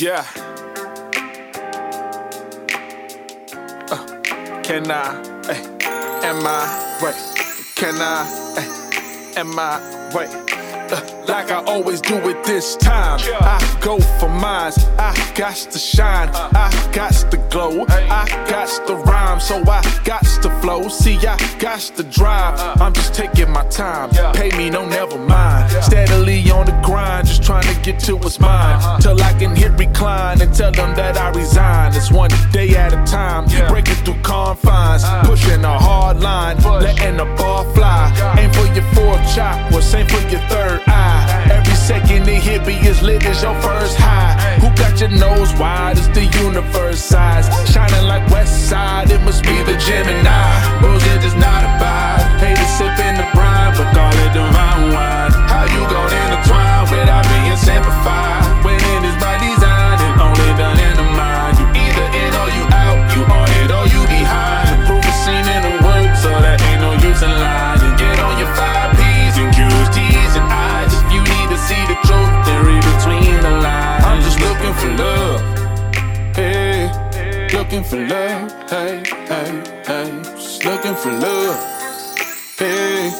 Yeah. Uh, can I? Ay, am I? Wait. Can I? Ay, am I? Wait. Uh, like I always do it this time. I go for mines. I got to shine. I got to glow. I got to rhyme. So I got to flow. See, I got to drive. I'm just taking my time. Pay me, no, never mind. Steadily on the grind. To what's mine. Till I can hit recline and tell them that I resign. It's one day at a time. Breaking through confines. Uh. Pushing a hard line. Letting the ball fly. Aim for your fourth chop. What's aim for your third eye. Every second they hit me as lit as your first high. Who got your nose wide? It's the universe looking for love. Hey, hey, hey. Just looking for love. Hey,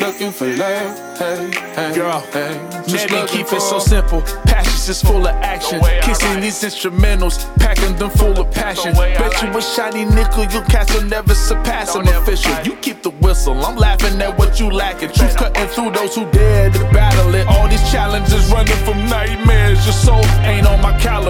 looking for love. Hey, hey, Girl, hey. Let me keep it so simple. Passions is full of action. I Kissing these instrumentals, packing them full of passion. Bet you ride. a shiny nickel, you cats will never surpass. Don't ever official. fight. You keep the whistle. I'm laughing at what you lacking. Truth cutting through those who dare to battle it. All these challenges running from nightmares. Your soul ain't on my caliber.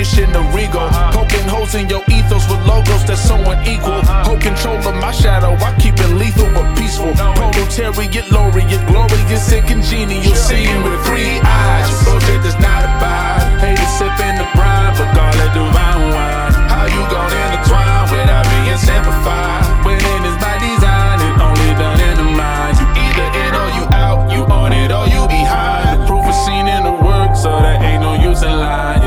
finishing the regal. Uh-huh. Poking holes in your ethos with logos that's so unequal. Uh-huh. Hold control of my shadow, I keep it lethal but peaceful. Proletariat, laureate, sick and congenial. Seeing with three eyes, bullshit does not abide. Hate is sipping the brine, but call it divine wine. How you gon' intertwine without being simplified? Winning is by design and only done in the mind. You either in or you out, you on it or you behind. The proof is seen in the work, so there ain't no use in lying.